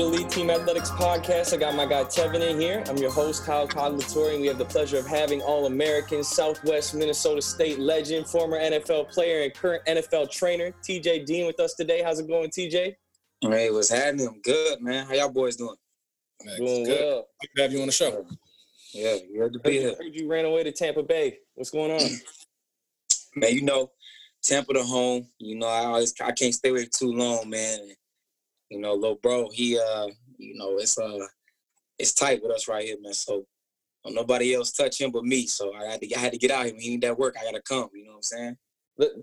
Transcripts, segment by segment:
To Elite Team Athletics Podcast. I got my guy Tevin in here. I'm your host, Kyle Coglatori, and we have the pleasure of having All American, Southwest Minnesota State legend, former NFL player, and current NFL trainer, TJ Dean, with us today. How's it going, TJ? Hey, what's happening? I'm good, man. How y'all boys doing? Man, doing good. well. Good to have you on the show. Yeah, good to be here. Heard you ran away to Tampa Bay. What's going on? man, you know, Tampa to home. You know, I always I can't stay away too long, man. You know, little bro, he uh, you know, it's uh it's tight with us right here, man. So don't nobody else touch him but me. So I had to I had to get out here. When he need that work, I gotta come. You know what I'm saying?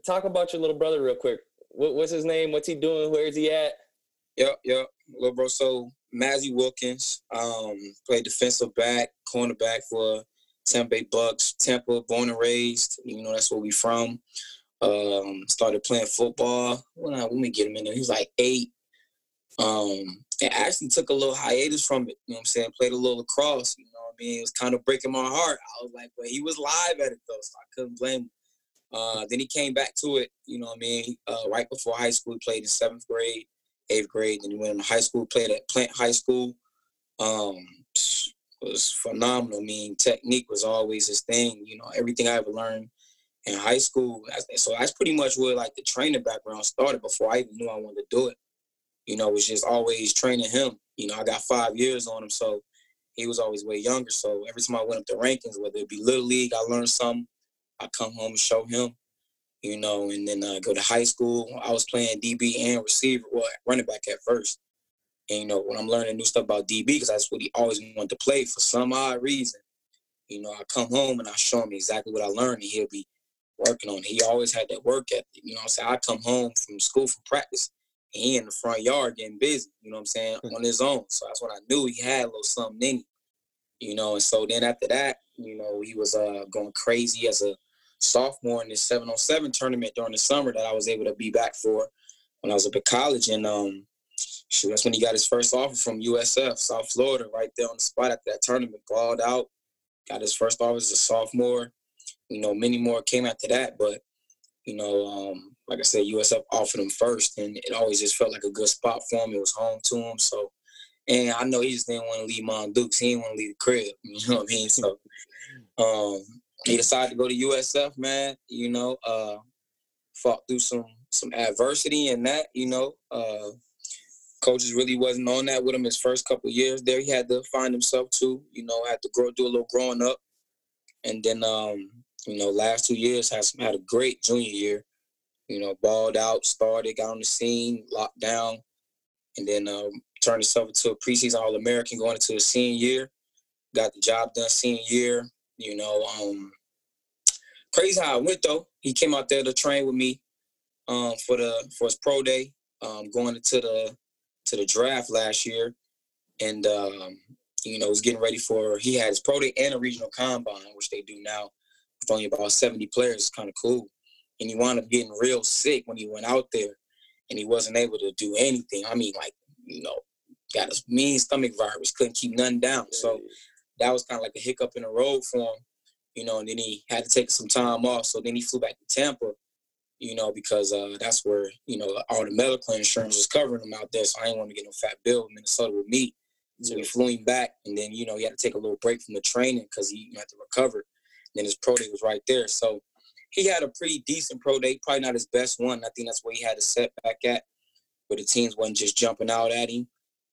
Talk about your little brother real quick. What, what's his name? What's he doing? Where's he at? Yep, yep. Little bro. So Mazzi Wilkins, um, played defensive back, cornerback for Tampa Bay Bucks. Tampa, born and raised. You know, that's where we from. Um, started playing football. When I when we get him in there, he was like eight. Um, and actually took a little hiatus from it. You know what I'm saying? Played a little lacrosse. You know what I mean? It was kind of breaking my heart. I was like, but he was live at it though, so I couldn't blame him. Uh, then he came back to it. You know what I mean? Uh, right before high school, he played in seventh grade, eighth grade. Then he went to high school, played at Plant High School. Um, was phenomenal. I mean, technique was always his thing. You know, everything I ever learned in high school. So that's pretty much where like the training background started before I even knew I wanted to do it. You know, was just always training him. You know, I got five years on him, so he was always way younger. So every time I went up the rankings, whether it be little league, I learned something. I come home and show him. You know, and then uh, go to high school. I was playing DB and receiver, well, running back at first. And you know, when I'm learning new stuff about DB, because that's what he always wanted to play for some odd reason. You know, I come home and I show him exactly what I learned, and he'll be working on it. He always had that work ethic. You know I'm saying? I come home from school from practice, he in the front yard getting busy, you know what I'm saying, on his own. So that's when I knew he had a little something in him. You know, and so then after that, you know, he was uh, going crazy as a sophomore in this 707 tournament during the summer that I was able to be back for when I was up at college. And um, shoot, that's when he got his first offer from USF, South Florida, right there on the spot after that tournament. Balled out, got his first offer as a sophomore you know, many more came after that, but you know, um, like I said, USF offered him first, and it always just felt like a good spot for him. It was home to him, so. And I know he just didn't want to leave Mount Dukes. He didn't want to leave the crib. You know what I mean? So, um, he decided to go to USF, man. You know, uh, fought through some some adversity and that. You know, uh, coaches really wasn't on that with him his first couple years there. He had to find himself too. You know, had to grow, do a little growing up, and then um, you know, last two years has had a great junior year. You know, balled out, started, got on the scene, locked down, and then um, turned himself into a preseason All American going into a senior year. Got the job done senior year. You know, um, crazy how it went though. He came out there to train with me um, for the for his pro day, um, going into the to the draft last year, and um, you know was getting ready for. He had his pro day and a regional combine, which they do now with only about 70 players. It's kind of cool. And he wound up getting real sick when he went out there and he wasn't able to do anything. I mean, like, you know, got a mean stomach virus, couldn't keep nothing down. So that was kind of like a hiccup in the road for him, you know, and then he had to take some time off. So then he flew back to Tampa, you know, because uh, that's where, you know, all the medical insurance was covering him out there. So I didn't want to get no fat bill in Minnesota with me. So we flew him back, and then you know he had to take a little break from the training because he had to recover And then his pro day was right there. So he had a pretty decent pro day, probably not his best one. I think that's where he had a setback at, where the teams wasn't just jumping out at him.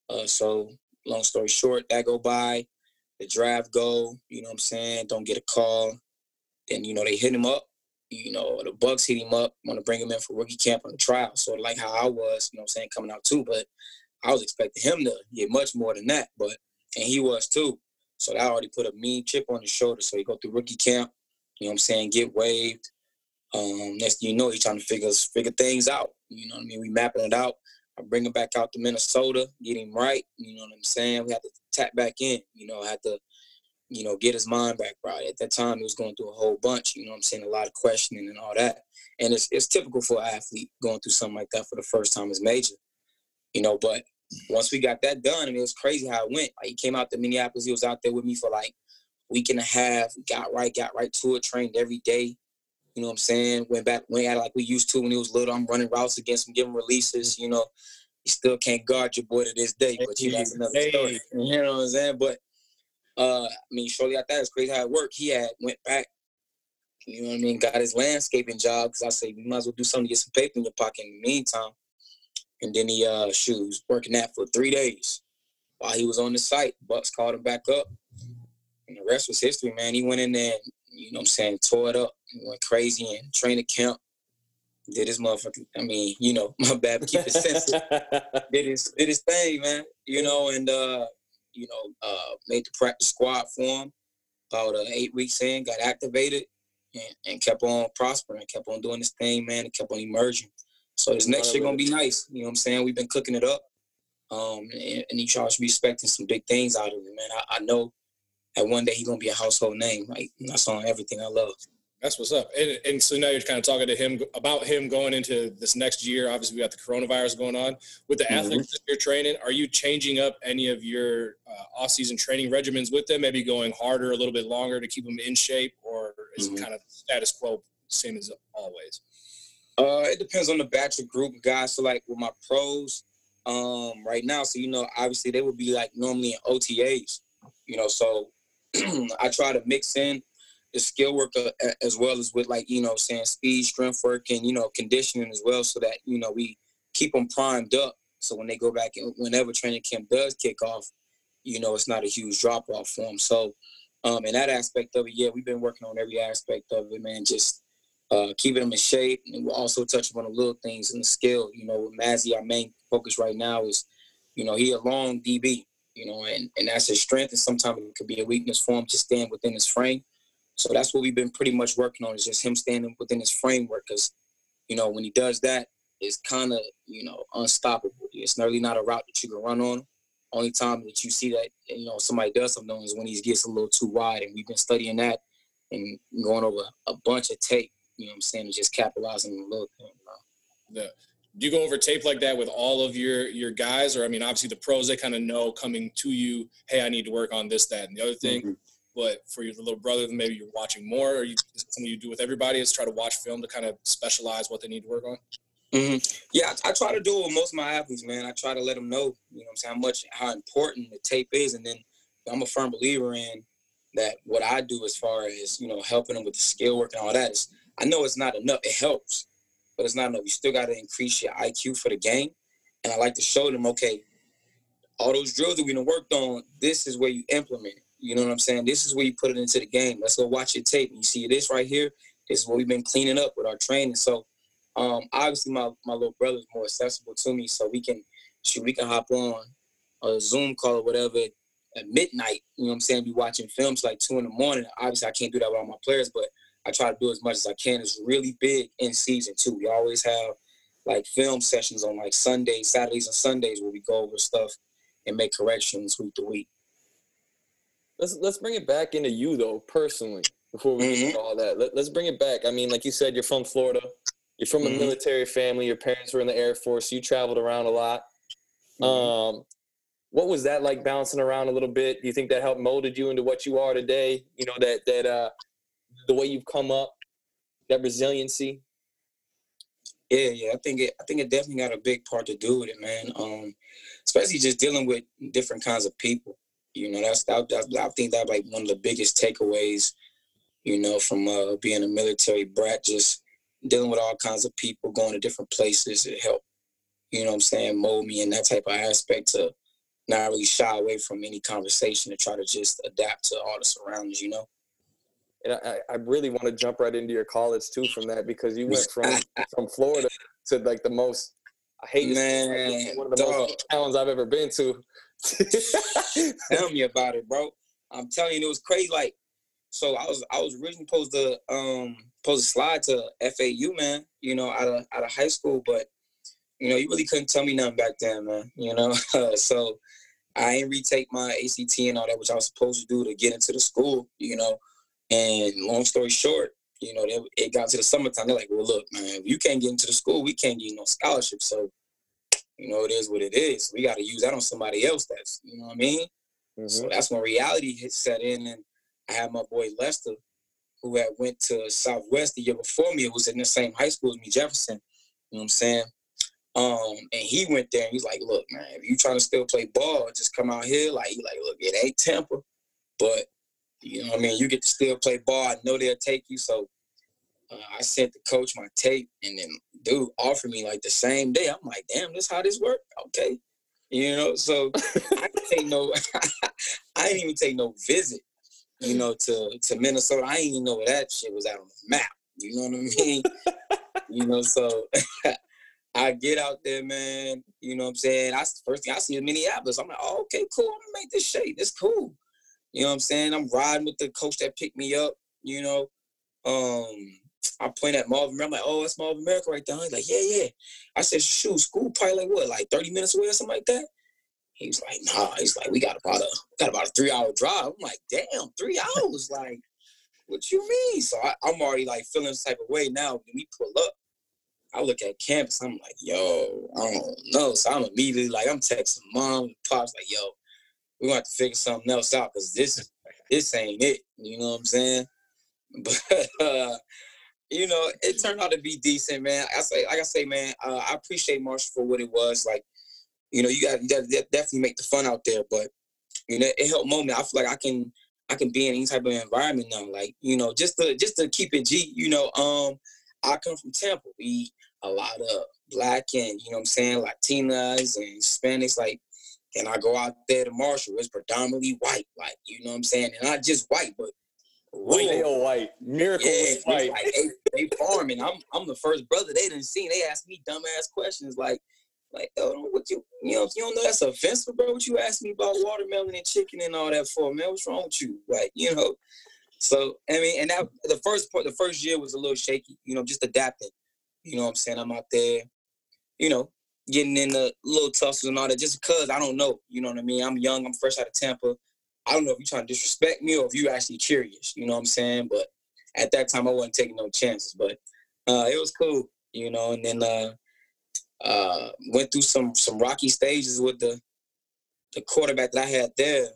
Uh, so long story short, that go by, the draft go, you know what I'm saying, don't get a call. Then, you know, they hit him up. You know, the Bucks hit him up, want to bring him in for rookie camp on the trial. So like how I was, you know what I'm saying, coming out too. But I was expecting him to get much more than that. But and he was too. So that already put a mean chip on his shoulder. So he go through rookie camp, you know what I'm saying, get waived. Um, next thing you know, he's trying to figure figure things out. You know what I mean? We mapping it out. I bring him back out to Minnesota, get him right. You know what I'm saying? We have to tap back in. You know, had to, you know, get his mind back right. At that time, he was going through a whole bunch. You know what I'm saying? A lot of questioning and all that. And it's it's typical for an athlete going through something like that for the first time as major. You know, but once we got that done, I mean, it was crazy how it went. Like he came out to Minneapolis, he was out there with me for like week and a half. Got right, got right to it, trained every day. You know what I'm saying? Went back, went at it like we used to when he was little. I'm running routes against him, giving releases. You know, he still can't guard your boy to this day. But you that's another story. You know what I'm saying? But uh, I mean, shortly after that, it's crazy how it worked. He had went back, you know what I mean, got his landscaping job because I say you might as well do something to get some paper in your pocket in the meantime. And then he uh shoes working that for three days while he was on the site. Bucks called him back up. And the rest was history, man. He went in there and, you know what I'm saying, tore it up. Went crazy and training camp. Did his motherfucking, I mean, you know, my bad, keep it sensitive. did his did his thing, man. You know, and uh, you know, uh made the practice squad for him. About uh, eight weeks in, got activated and, and kept on prospering, kept on doing this thing, man, and kept on emerging. So this next year gonna be nice. You know what I'm saying? We've been cooking it up. Um, and, and each should be expecting some big things out of him, man. I, I know that one day he's gonna be a household name. Like that's on everything I love. That's what's up. And, and, so now you're kind of talking to him about him going into this next year. Obviously, we got the coronavirus going on. With the mm-hmm. athletes that you're training, are you changing up any of your uh, off-season training regimens with them? Maybe going harder a little bit longer to keep them in shape, or is mm-hmm. it kind of status quo, same as always? Uh, it depends on the batch of group guys. So, like with my pros, um, right now, so you know, obviously they would be like normally in OTAs, you know. So I try to mix in the skill work uh, as well as with like you know saying speed, strength work, and you know conditioning as well, so that you know we keep them primed up. So when they go back and whenever training camp does kick off, you know it's not a huge drop off for them. So um, in that aspect of it, yeah, we've been working on every aspect of it, man. Just uh, keeping them in shape, and we'll also touch on the little things in the skill. You know, with Mazzi, our main focus right now is, you know, he a long DB, you know, and, and that's his strength, and sometimes it could be a weakness for him to stand within his frame. So that's what we've been pretty much working on is just him standing within his framework. Because, you know, when he does that, it's kind of, you know, unstoppable. It's really not a route that you can run on. Only time that you see that, you know, somebody does something is when he gets a little too wide. And we've been studying that and going over a bunch of tape, you know what I'm saying, and just capitalizing a little thing. You know? Yeah. Do you go over tape like that with all of your your guys? Or I mean, obviously the pros they kind of know coming to you, hey, I need to work on this, that, and the other thing. Mm-hmm but for your little brother, maybe you're watching more, or you, something you do with everybody is try to watch film to kind of specialize what they need to work on? Mm-hmm. Yeah, I, I, try to do it with most of my athletes, man. I try to let them know, you know, I'm saying how much, how important the tape is, and then I'm a firm believer in that. What I do as far as you know, helping them with the skill work and all that is, I know it's not enough. It helps, but it's not enough. You still got to increase your IQ for the game, and I like to show them, okay, all those drills that we have worked on, this is where you implement. You know what I'm saying? This is where you put it into the game. Let's go watch your tape. You see this right here. This is what we've been cleaning up with our training. So um, obviously my, my little brother is more accessible to me, so we can shoot, we can hop on a Zoom call or whatever at midnight. You know what I'm saying? Be watching films like two in the morning. Obviously I can't do that with all my players, but I try to do as much as I can. It's really big in season too. We always have like film sessions on like Sundays, Saturdays, and Sundays where we go over stuff and make corrections week to week. Let's let's bring it back into you though, personally, before we mm-hmm. all that. Let, us bring it back. I mean, like you said, you're from Florida. You're from mm-hmm. a military family. Your parents were in the Air Force. You traveled around a lot. Mm-hmm. Um, what was that like bouncing around a little bit? Do you think that helped molded you into what you are today? You know that that uh, the way you've come up, that resiliency. Yeah, yeah, I think it. I think it definitely got a big part to do with it, man. Um, especially just dealing with different kinds of people. You know, that's that, that, I think that like one of the biggest takeaways, you know, from uh, being a military brat, just dealing with all kinds of people, going to different places. It helped, you know, what I'm saying, mold me in that type of aspect to not really shy away from any conversation to try to just adapt to all the surroundings, you know. And I, I really want to jump right into your college too from that because you went from from Florida to like the most I hate Man, one of the dog. most towns I've ever been to. Tell me about it, bro. I'm telling you, it was crazy. Like, so I was I was originally supposed to um supposed to slide to FAU, man. You know, out of out of high school, but you know, you really couldn't tell me nothing back then, man. You know, so I ain't retake my ACT and all that, which I was supposed to do to get into the school. You know, and long story short, you know, they, it got to the summertime. They're like, well, look, man, if you can't get into the school, we can't get no scholarship. So you know, it is what it is. We got to use that on somebody else. That's, you know what I mean? Mm-hmm. So that's when reality hit set in. And I had my boy Lester, who had went to Southwest the year before me. It was in the same high school as me, Jefferson. You know what I'm saying? Um, and he went there and he's like, look, man, if you trying to still play ball, just come out here. Like, he like, look, it ain't Tampa, but you know what I mean? You get to still play ball. I know they'll take you. So uh, I sent the coach my tape and then dude offered me like the same day. I'm like, damn, this how this work? Okay. You know, so I didn't take no I didn't even take no visit, you know, to to Minnesota. I didn't even know where that shit was out on the map. You know what I mean? you know, so I get out there, man. You know what I'm saying? I first thing I see is Minneapolis. I'm like, oh, okay, cool. I'm gonna make this shape. It's cool. You know what I'm saying? I'm riding with the coach that picked me up. You know, um, I point at Marvin. I'm like, oh, that's Mall of America right there. He's like, yeah, yeah. I said, shoot, school probably like what, like 30 minutes away or something like that. He was like, nah. He's like, we got about a got about a three hour drive. I'm like, damn, three hours. like, what you mean? So I, am already like feeling this type of way now. When we pull up, I look at campus. I'm like, yo, I don't know. So I'm immediately like, I'm texting mom, and pops, like, yo, we're gonna have to figure something else out because this this ain't it. You know what I'm saying? But uh, you know, it turned out to be decent, man. I say, like I say, man, uh, I appreciate Marshall for what it was. Like, you know, you got, you got to definitely make the fun out there, but you know, it helped moment. I feel like I can I can be in any type of environment now. Like, you know, just to just to keep it G, you know, um, I come from Tampa. We a lot of black and you know what I'm saying, Latinas and Hispanics, like and I go out there to Marshall, it's predominantly white, like you know what I'm saying, and not just white, but white. They white. Miracle yeah, white. Like, they, they farming. I'm I'm the first brother they didn't see. They ask me dumbass questions like, like, oh, what you you know you don't know that's offensive, bro. What you ask me about watermelon and chicken and all that for, man? What's wrong with you? Like, you know. So I mean, and that the first part, the first year was a little shaky, you know, just adapting. You know what I'm saying? I'm out there, you know, getting in the little tussles and all that just because I don't know. You know what I mean? I'm young, I'm fresh out of Tampa. I don't know if you're trying to disrespect me or if you're actually curious, you know what I'm saying? But at that time I wasn't taking no chances. But uh, it was cool, you know, and then uh, uh, went through some some rocky stages with the the quarterback that I had there.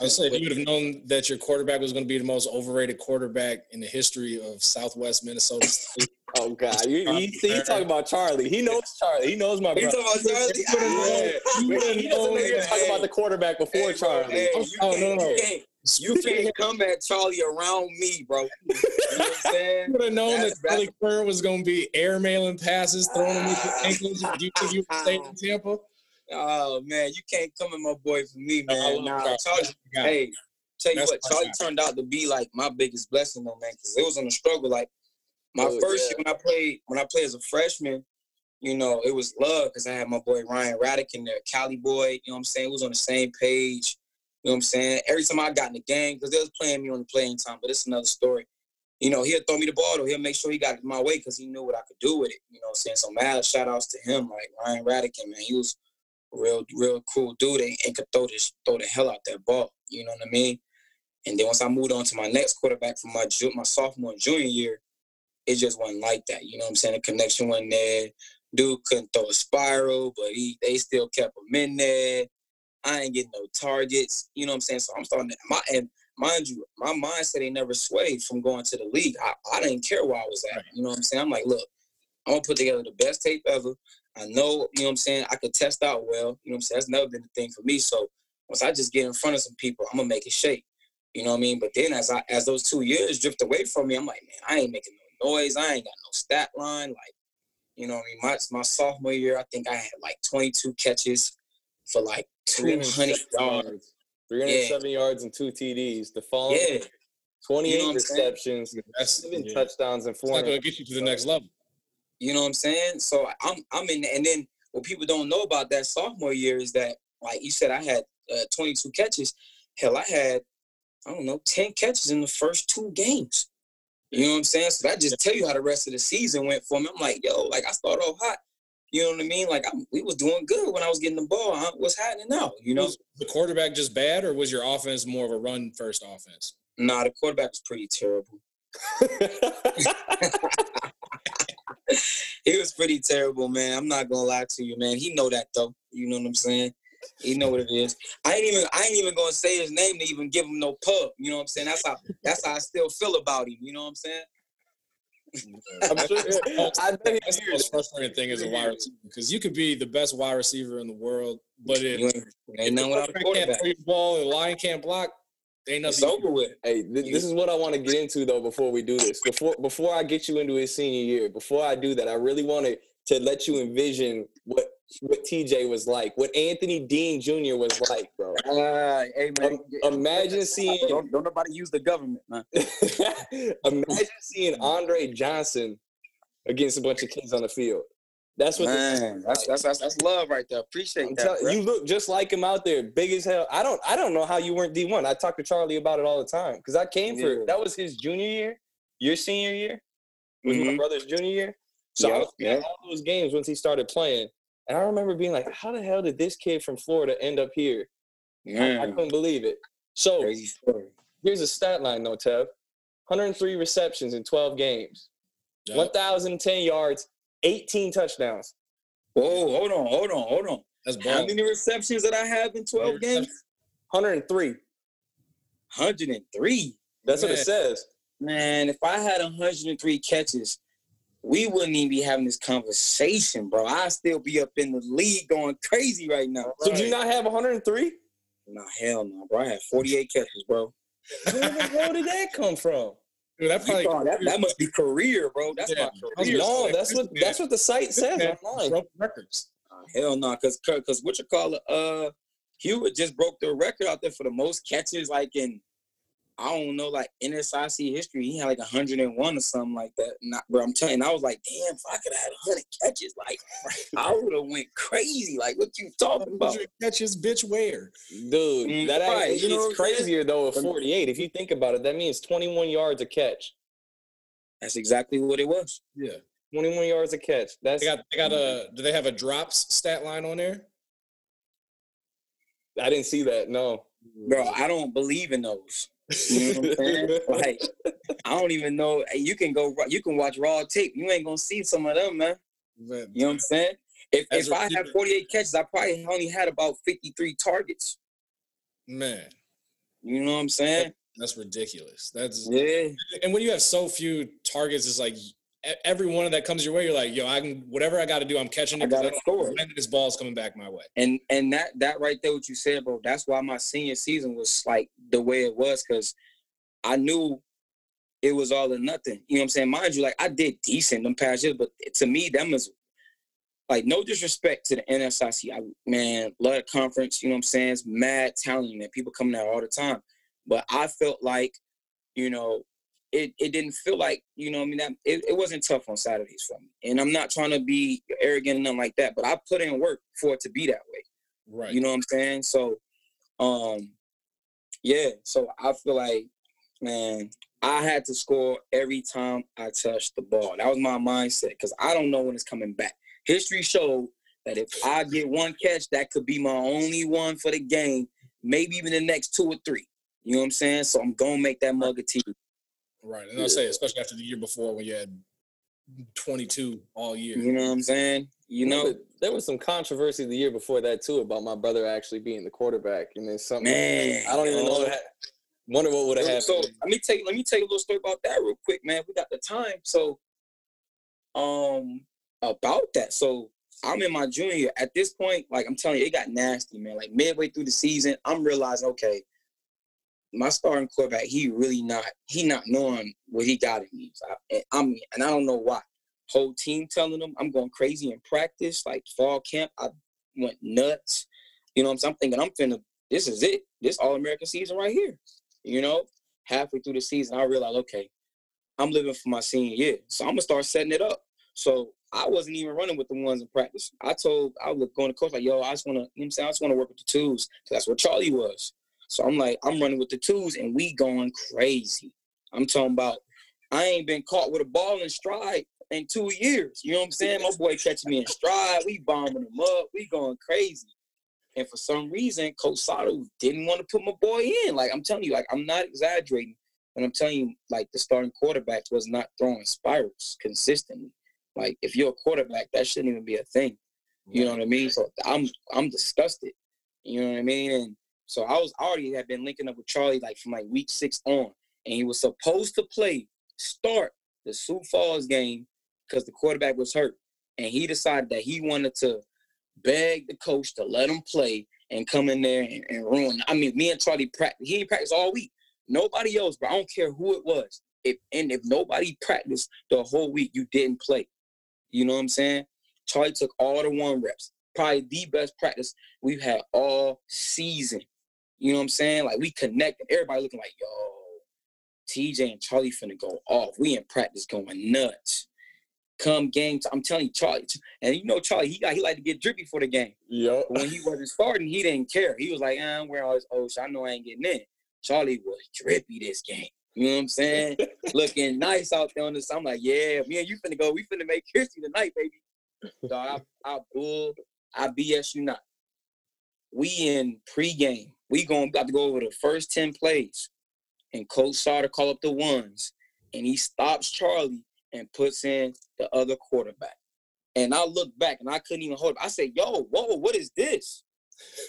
I said you would have known that your quarterback was going to be the most overrated quarterback in the history of Southwest Minnesota State. Oh God, you, see, he talking about Charlie. He knows Charlie. He knows my brother. He talking about Charlie. You would have known to talk about the quarterback before hey, Charlie. Hey, oh, you oh no, no. You can't, you can't come at Charlie around me, bro. You know what I'm saying? You would have known That's that Charlie Kerr was going to be air mailing passes, throwing them into ankles. Do you think you would stay in Tampa? Oh man, you can't come at my boy for me, man. Nah, Charlie, hey, tell you That's what, Charlie turned out to be like my biggest blessing, though, man, because it was on a struggle. Like my oh, first yeah. year when I played, when I played as a freshman, you know, it was love because I had my boy Ryan Raddick in there, Cali boy. You know what I'm saying? We was on the same page. You know what I'm saying? Every time I got in the game, because they was playing me on the playing time, but it's another story. You know, he'll throw me the ball though. He'll make sure he got it my way because he knew what I could do with it. You know what I'm saying? So mad shout outs to him, like Ryan Raddick, man. He was a real, real cool dude and, and could throw this throw the hell out that ball. You know what I mean? And then once I moved on to my next quarterback for my my sophomore and junior year, it just wasn't like that. You know what I'm saying? The connection wasn't there. Dude couldn't throw a spiral, but he they still kept him in there. I ain't getting no targets. You know what I'm saying? So I'm starting to, my and mind you, my mindset ain't never swayed from going to the league. I, I didn't care where I was at. You know what I'm saying? I'm like, look, I'm gonna put together the best tape ever. I know, you know what I'm saying, I could test out well. You know what I'm saying? That's never been a thing for me. So once I just get in front of some people, I'm gonna make it shake. You know what I mean? But then as I as those two years drift away from me, I'm like, man, I ain't making no noise. I ain't got no stat line. Like, you know, what I mean, my my sophomore year, I think I had like 22 catches for like 200 yards, 307 yeah. yards and two TDs. The following, yeah. 28 you know receptions, seven yeah. touchdowns, and four. going to get you to the next level. You know what I'm saying? So I'm I'm in, and then what people don't know about that sophomore year is that, like you said, I had uh, 22 catches. Hell, I had I don't know 10 catches in the first two games. You know what I'm saying? So that just tell you how the rest of the season went for me. I'm like, yo, like I started off hot. You know what I mean? Like I'm, we was doing good when I was getting the ball. Huh? What's happening now? You know, was the quarterback just bad, or was your offense more of a run first offense? Nah, the quarterback was pretty terrible. he was pretty terrible, man. I'm not gonna lie to you, man. He know that though. You know what I'm saying? He know what it is. I ain't even I ain't even gonna say his name to even give him no pub. You know what I'm saying? That's how that's how I still feel about him. You know what I'm saying? I'm sure. I bet That's the most frustrating thing as a wide receiver because you could be the best wide receiver in the world, but if, You if ain't, ain't nothing the a quarterback can't throw your ball the line can't block, ain't It's nothing. over with. Hey, th- this is what I want to get into though. Before we do this, before before I get you into his senior year, before I do that, I really wanted to let you envision what what TJ was like, what Anthony Dean Jr. was like, bro. Uh, hey man, Um, imagine seeing don't, don't nobody use the government, man. imagine seeing Andre Johnson against a bunch of kids on the field. That's what this Man, that's, that's that's that's love right there. Appreciate I'm that. tell- you look just like him out there, big as hell. I don't I don't know how you weren't D1. I talk to Charlie about it all the time because I came for that was his junior year, your senior year, was my Mhm. brother's junior year. So I was yep. all those games once he started playing, and I remember being like, "How the hell did this kid from Florida end up here?" I, I couldn't believe it. So here's a stat line, though, Tev: 103 receptions in 12 games, Yeah. 1,010 yards, 18 touchdowns. Whoa, hold on, hold on, hold on. That's How many receptions that I have in 12 games? 103. 103. That's what it says. Man, if I had 103 catches, we wouldn't even be having this conversation, bro. I'd still be up in the league going crazy right now. So did you not have 103? Nah, hell no, bro. I had 48 catches, bro. Where the hell did that come from? Dude, that probably thought that, that must be career, bro. That's Yeah, my career. gonna No, that's what man- that's what the site says man online. broke records. Nah, hell no, cause cause what you call it? Uh, Hewitt just broke the record out there for the most catches, like in I don't know, like NSIC history. He had like 101 or something like that. Not, bro, I'm telling you, I was like, damn, if I could have had 100 catches, like I would have went crazy. Like what you talking about? 100 catches, bitch, where? Dude, Mm, that right, ain't, you know it's what saying? crazier though at 48. If you think about it, that means 21 yards a catch. That's exactly what it was. Yeah. 21 yards a catch. That's They got they got a do they have a drops stat line on there? I didn't see that. No. Bro, I don't believe in those. You know what I'm saying? like, I don't even know. You can go, you can watch raw tape. You ain't gonna see some of them, man. But You know what I'm saying? If if I had 48 catches, I probably only had about 53 targets. man, You know what I'm saying? that's ridiculous. That's Yeah. and when you have so few targets, it's like every one of that comes your way. You're like, yo, I can whatever I got to do, I'm catching it. I 'cause gotta don't score. When this ball's coming back my way. And and that that right there, what you said, bro. That's why my senior season was like the way it was, because I knew it was all or nothing. You know what I'm saying? Mind you, like I did decent them past years, but to me, them is like no disrespect to the NSIC. I man, love the conference, you know what I'm saying? It's mad talent, man. People coming out all the time. But I felt like, you know, it, it didn't feel like, you know, I mean, that it, it wasn't tough on Saturdays for me. And I'm not trying to be arrogant or nothing like that, but I put in work for it to be that way. Right. You know what I'm saying? So, um, yeah. So I feel like, man, I had to score every time I touched the ball. That was my mindset because I don't know when it's coming back. History showed that if I get one catch, that could be my only one for the game, maybe even the next two or three. You know what I'm saying? So I'm gonna make that mug of tea. Right. And I'll say, especially after the year before when you had 22 all year. You know what I'm saying? You know, There- there was some controversy the year before that too about my brother actually being the quarterback, and then something. man. I don't even know. What ha- wonder what would have happened. So let me take let me take a little story about that real quick, man. We got the time. So um about that. So I'm in my junior year. At this point, like I'm telling you, it got nasty, man. Like midway through the season, I'm realizing, okay, my starting quarterback, he really not, he not knowing what he got in me. I, and I'm and I don't know why. Whole team telling him I'm going crazy in practice, like fall camp. I went nuts. You know I'm thinking I'm finna, this is it. This all American season right here. You know, halfway through the season, I realized, okay, I'm living for my senior year. So I'm gonna start setting it up. So I wasn't even running with the ones in practice. I told I was going to coach like, yo, I just wanna, you know I'm saying, I just wanna work with the twos. That's what Charlie was. So I'm like, I'm running with the twos and we going crazy. I'm talking about I ain't been caught with a ball in stride in two years. You know what I'm saying? My boy catching me in stride. We bombing him up. We going crazy. And for some reason, Coach Sauter didn't want to put my boy in. Like I'm telling you, like I'm not exaggerating. And I'm telling you, like the starting quarterback was not throwing spirals consistently. Like if you're a quarterback, that shouldn't even be a thing. You know what I mean? So I'm I'm disgusted. You know what I mean? And so I was already had been linking up with Charlie like from like week six on, and he was supposed to play start the Sioux Falls game because the quarterback was hurt, and he decided that he wanted to beg the coach to let him play and come in there and, and ruin. I mean, me and Charlie practice. He practiced all week. Nobody else, but I don't care who it was. If and if nobody practiced the whole week, you didn't play. You know what I'm saying? Charlie took all the one reps. Probably the best practice we've had all season. You know what I'm saying? Like we connected. Everybody looking like, yo, TJ and Charlie finna go off. We in practice going nuts. Come game, I'm telling you, Charlie, and you know Charlie, he got he like to get drippy for the game. Yeah. When he wasn't starting, he didn't care. He was like, eh, I'm wearing all this old shit. I know I ain't getting in. Charlie was drippy this game. You know what I'm saying? Looking nice out there on this. I'm like, yeah, me and you finna go. We finna make history tonight, baby. Dog, I, I bull, I BS you not. We in pregame. We going got to go over the first 10 plays. And Coach Sauter call up the ones. And he stops Charlie and puts in the other quarterback. And I look back and I couldn't even hold it. I said, yo, whoa, what is this?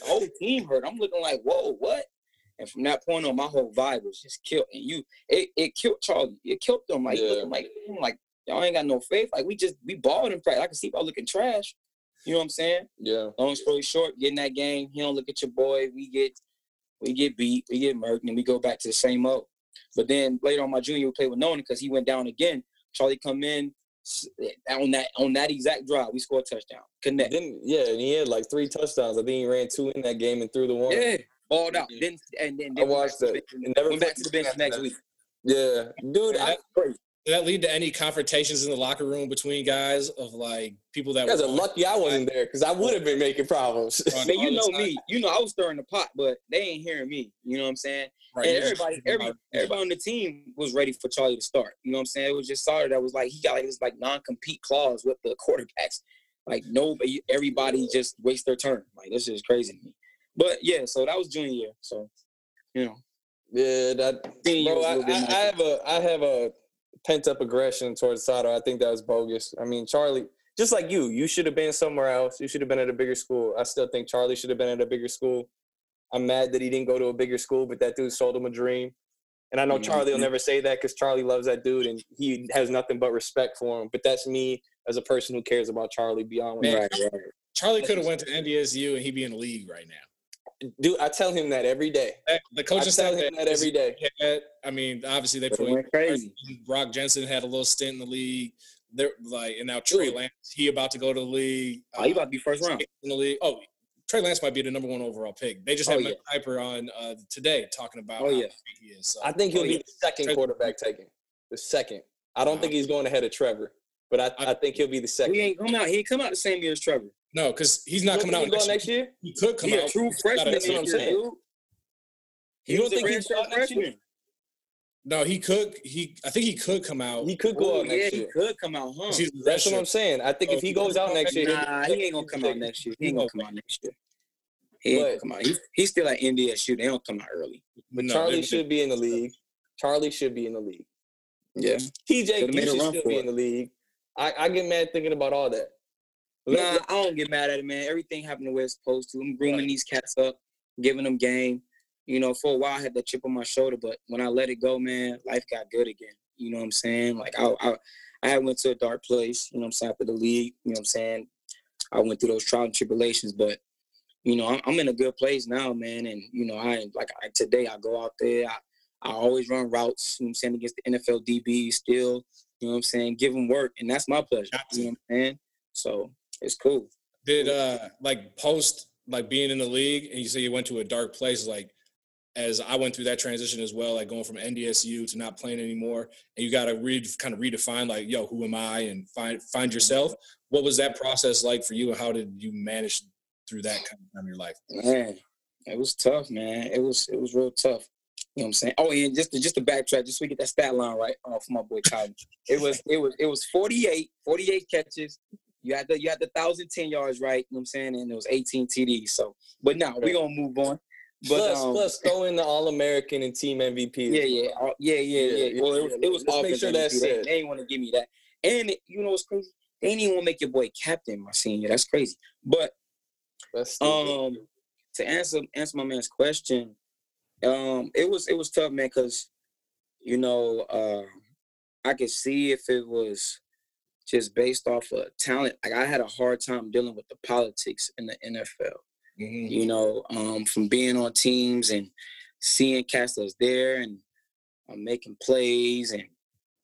The whole team hurt. I'm looking like, whoa, what? And from that point on, my whole vibe was just killed. And you, it, it killed Charlie. It killed them. Like, Yeah. looking like, I'm like, y'all ain't got no faith. Like, we just, we balled in practice. I can see y'all looking trash. You know what I'm saying? Yeah. Long story short, getting that game, he don't look at your boy. We get, we get beat, we get murked, and we go back to the same old. But then later on, my junior, we played with Nona because he went down again. Charlie come in on that on that exact drive. We scored a touchdown. Connect. Didn't yeah, and he had like three touchdowns. I think he ran two in that game and threw the one. Yeah, balled out. Then and then I then went watched that. the bench- never Went back to the bench next week. Yeah, dude, I, that lead to any confrontations in the locker room between guys of like people that you guys were are lucky I wasn't there because I would have been making problems. Man, you know me. You know I was stirring the pot, but they ain't hearing me. You know what I'm saying? Right, and you're everybody, every everybody on the team was ready for Charlie to start. You know what I'm saying? It was just Sauter that was like he got like this like non-compete clause with the quarterbacks. Like nobody, everybody just wastes their turn. Like this is crazy to me. But yeah, so that was junior year. So you know, yeah, that Senior bro. was a I, little bit I, I have a I have a pent up aggression towards Sauter. I think that was bogus. I mean, Charlie, just like you, you should have been somewhere else. You should have been at a bigger school. I still think Charlie should have been at a bigger school. I'm mad that he didn't go to a bigger school, but that dude sold him a dream. And I know mm-hmm. Charlie will never say that because Charlie loves that dude and he has nothing but respect for him. But that's me as a person who cares about Charlie beyond. what- right, right. Charlie could have went to NDSU and he'd be in the league right now. Dude, I tell him that every day. That- The I tell him that every day. had- I mean, obviously they put went crazy. Brock Jensen had a little stint in the league. They're like, and now Trey. Lance, he about to go to the league. Oh, you about to be first round? in the league. Oh, Trey Lance might be the number one overall pick. They just Oh, had yeah. Mel Kiper on uh, today talking about Oh, yeah. he is. So, I think he'll Oh, be yeah. the second Trey- quarterback taken. The second. I don't Wow. think he's going ahead of Trevor, but I, I think he'll be the second. He ain't come out. He ain't come out the same year as Trevor. No, because he's not coming out think next, year. year. He could come He out. a true freshman. That's what I'm saying. dude. He You don't think he's redshirt going next year? freshman. No, he could. He, I think he could come out. He could go Oh, out yeah, next year. he could come out, huh? 'cause he's a That's what redshirt. I'm saying. I think if he oh, goes out next year, Nah, he ain't gonna come out next year. He ain't gonna come out next year. He ain't gonna come out. He, he's still at NDSU. They don't come out early. But No, Charlie should be in the league. Charlie should be in the league. Yeah. TJ, Could've you made a should still be in the league. I, I get mad thinking about all that. Nah, I don't get mad at it, man. Everything happened the way it's supposed to. I'm grooming Right. these cats up, giving them game. You know, for a while I had that chip on my shoulder, but when I let it go, man, life got good again. You know what I'm saying? Like I I, I went to a dark place, you know what I'm saying, after the league, you know what I'm saying? I went through those trials and tribulations, but you know, I'm, I'm in a good place now, man. And you know, I like I, today I go out there, I, I always run routes, you know what I'm saying, against the NFL DB still, you know what I'm saying, give them work, and that's my pleasure. You know what I'm saying? So it's cool. Did uh like post like being in the league and you say you went to a dark place like as I went through that transition as well, like going from NDSU to not playing anymore, and you got to read kind of redefine like, yo, who am I, and find find yourself. What was that process like for you, and how did you manage through that kind of time in your life? Man, it was tough, man. It was it was real tough. You know what I'm saying? Oh, and just to, just to backtrack, just so we get that stat line right uh, for my boy Kyle. It was it was it was 48, 48 catches. You had the you had the thousand ten yards right. You know what I'm saying? And it was 18 TDs. So, but now we gonna move on. But plus, um, plus throw in the All American and Team MVP. yeah, yeah, uh, yeah, yeah, yeah. Yeah, Well, it was it was Let's make sure MVP. that's They, it. they didn't want to give me that. And you know what's crazy? They didn't even want to make your boy captain my senior. That's crazy. But That's um, to answer answer my man's question, um, it was it was tough, man, because you know, uh, I could see if it was just based off of talent. Like I had a hard time dealing with the politics in the NFL. Mm-hmm. You know, um, from being on teams and seeing cast that's there and um, making plays and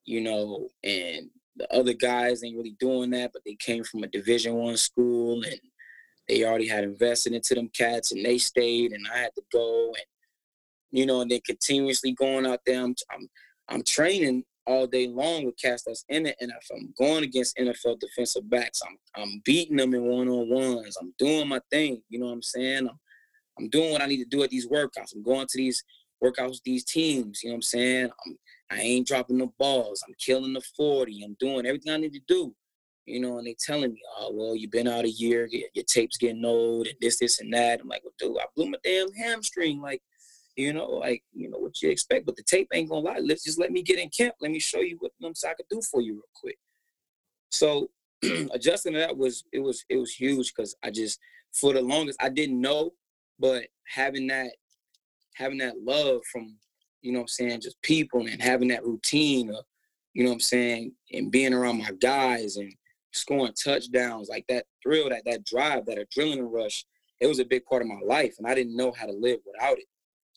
you know, and the other guys ain't really doing that, but they came from a Division One school and they already had invested into them cats and they stayed and I had to go and you know, and they continuously going out there. I'm I'm, I'm training all day long with cats that's in the NFL. I'm going against NFL defensive backs. I'm I'm beating them in one on ones. I'm doing my thing. You know what I'm saying? I'm, I'm doing what I need to do at these workouts. I'm going to these workouts with these teams. You know what I'm saying? I'm I ain't dropping the balls. I'm killing the 40. I'm doing everything I need to do. You know, and they telling me, oh, well, you've been out a year, your, your tape's getting old, and this, this, and that. I'm like, well, dude, I blew my damn hamstring. Like, you know, like, you know, what you expect. But the tape ain't gonna lie. Let's just let me get in camp. Let me show you what know, I could do for you real quick. So adjusting to that was it was it was huge because I just for the longest I didn't know, but having that having that love from you know what I'm saying, just people and having that routine of, you know what I'm saying, and being around my guys and scoring touchdowns, like that thrill, that that drive, that adrenaline rush, it was a big part of my life. And I didn't know how to live without it.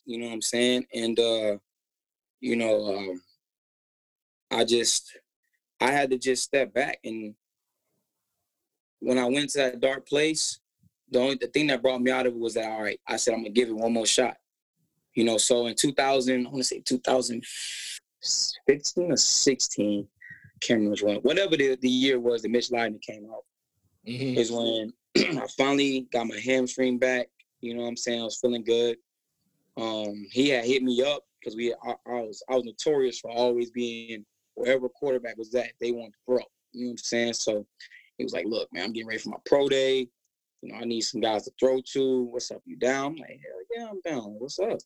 You know what I'm saying? And uh, you know, um, I just I had to just step back and when I went to that dark place, the only the thing that brought me out of it was that all right, I said I'm gonna give it one more shot. You know, so in 2000, I want to say 2015 or 16, can't remember which one. Whatever the, the year was that Mitch Leidner came out, mm-hmm. is when I finally got my hamstring back. You know what I'm saying? I was feeling good. Um, he had hit me up because we I, I, was I was notorious for always being wherever quarterback was at, they wanted to throw. You know what I'm saying? So he was like, "Look, man, I'm getting ready for my pro day. You know, I need some guys to throw to. What's up? You down?" I'm like, "Hell yeah, I'm down. What's up?"